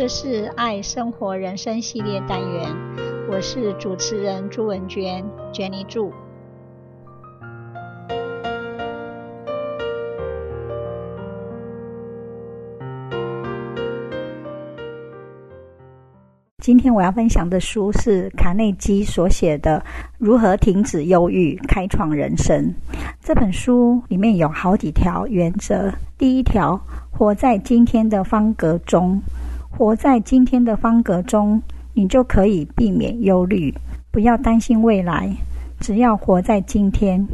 这是爱生活人生系列单元，我是主持人朱文娟，Jenny 朱。今天我要分享的书是卡内基所写的《如何停止忧郁，开创人生》。这本书里面有好几条原则。第一条，活在今天的方格中，活在今天的方格中，你就可以避免忧虑，不要担心未来，只要活在今天。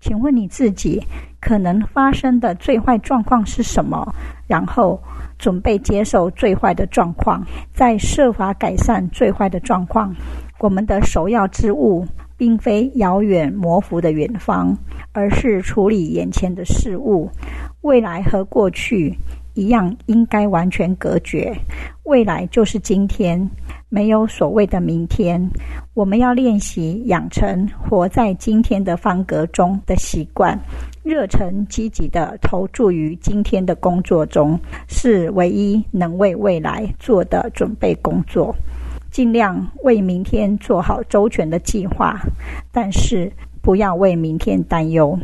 请问你自己可能发生的最坏状况是什么？然后准备接受最坏的状况，再设法改善最坏的状况。我们的首要之务，并非遥远模糊的远方，而是处理眼前的事物。未来和过去一样，应该完全隔绝。未来就是今天。没有所谓的明天，我们要练习养成活在今天的方格中的习惯，热忱积极地投注于今天的工作中，是唯一能为未来做的准备工作。尽量为明天做好周全的计划，但是不要为明天担忧。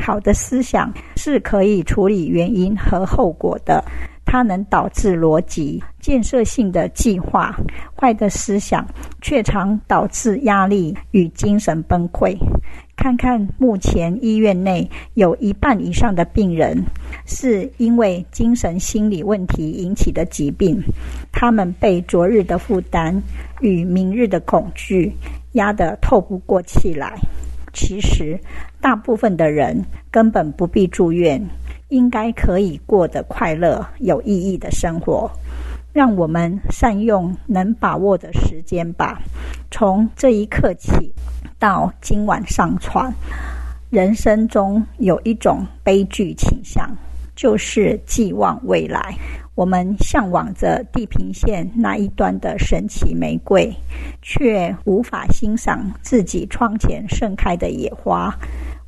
好的思想是可以处理原因和后果的。它能导致逻辑建设性的计划，坏的思想却常导致压力与精神崩溃。看看目前医院内有一半以上的病人是因为精神心理问题引起的疾病，他们被昨日的负担与明日的恐惧压得透不过气来。其实，大部分的人根本不必住院。应该可以过得快乐、有意义的生活。让我们善用能把握的时间吧。从这一刻起到今晚上传，人生中有一种悲剧倾向，就是寄望未来。我们向往着地平线那一端的神奇玫瑰，却无法欣赏自己窗前盛开的野花。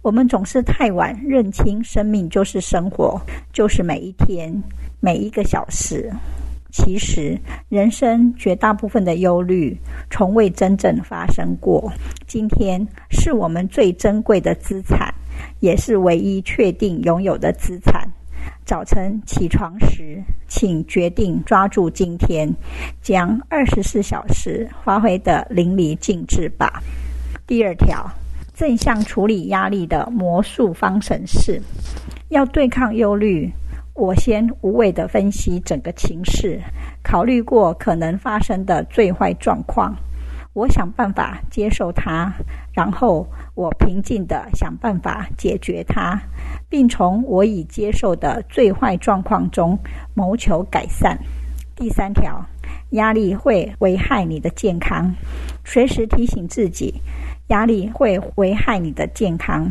我们总是太晚认清，生命就是生活，就是每一天，每一个小时。其实，人生绝大部分的忧虑，从未真正发生过。今天是我们最珍贵的资产，也是唯一确定拥有的资产。早晨起床时，请决定抓住今天，将二十四小时发挥得淋漓尽致吧。第二条。正向处理压力的魔术方程式，要对抗忧虑，我先无谓地分析整个情势，考虑过可能发生的最坏状况，我想办法接受它，然后我平静地想办法解决它，并从我已接受的最坏状况中谋求改善。第三条，压力会危害你的健康，随时提醒自己。压力会危害你的健康，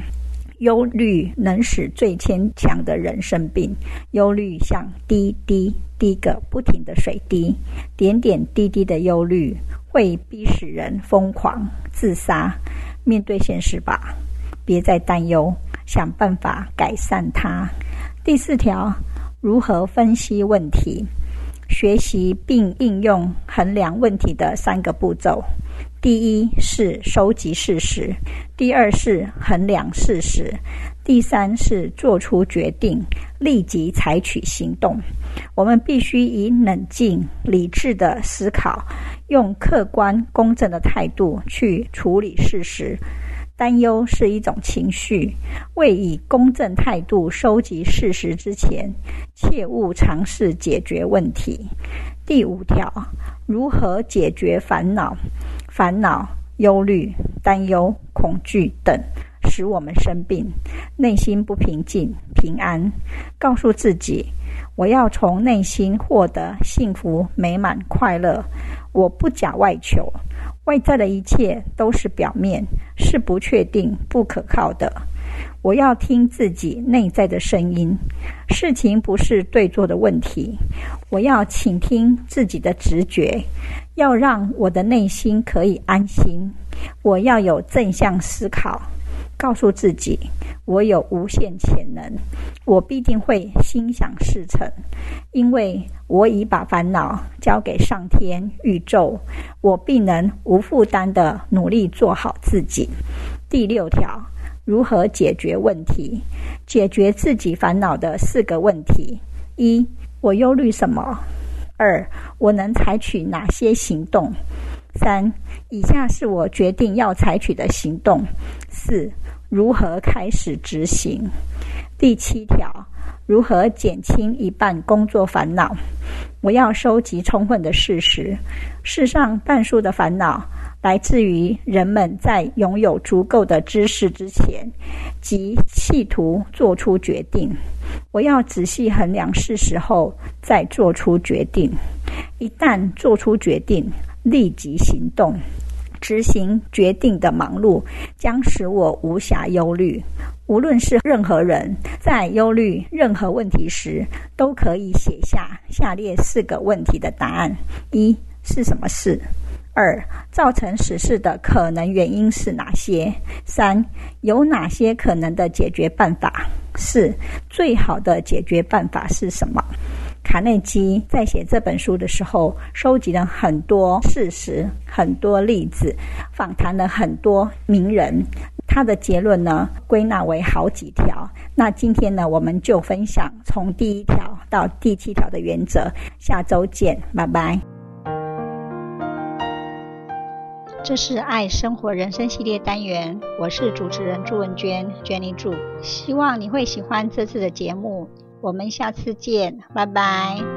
忧虑能使最坚强的人生病。忧虑像滴滴滴个不停的水滴，点点滴滴的忧虑会逼使人疯狂自杀。面对现实吧，别再担忧，想办法改善它。第四条，如何分析问题？学习并应用衡量问题的三个步骤。第一是收集事实，第二是衡量事实，第三是做出决定，立即采取行动。我们必须以冷静、理智的思考，用客观、公正的态度去处理事实。担忧是一种情绪，未以公正态度收集事实之前，切勿尝试解决问题。第五条，如何解决烦恼？烦恼、忧虑、担忧、恐惧等，使我们生病，内心不平静、平安。告诉自己，我要从内心获得幸福、美满、快乐。我不假外求，外在的一切都是表面，是不确定、不可靠的。我要听自己内在的声音。事情不是对错的问题，我要倾听自己的直觉。要让我的内心可以安心，我要有正向思考，告诉自己，我有无限潜能，我必定会心想事成，因为我已把烦恼交给上天、宇宙，我必能无负担地努力做好自己。第六条，如何解决问题？解决自己烦恼的四个问题：一、我忧虑什么？二、我能采取哪些行动？三、以下是我决定要采取的行动。四、如何开始执行？第七条，如何减轻一半工作烦恼？我要收集充分的事实。世上半数的烦恼来自于人们在拥有足够的知识之前，即企图做出决定。我要仔细衡量事实后再做出决定。一旦做出决定，立即行动。执行决定的忙碌将使我无暇忧虑。无论是任何人，在忧虑任何问题时，都可以写下下列四个问题的答案：一是什么事？二造成此事的可能原因是哪些？三有哪些可能的解决办法？四最好的解决办法是什么？卡内基在写这本书的时候，收集了很多事实、很多例子，访谈了很多名人。他的结论呢，归纳为好几条。那今天呢，我们就分享从第一条到第七条的原则。下周见，拜拜。这是爱生活人生系列单元，我是主持人朱文娟，Jenny 朱。希望你会喜欢这次的节目。我们下次见，拜拜。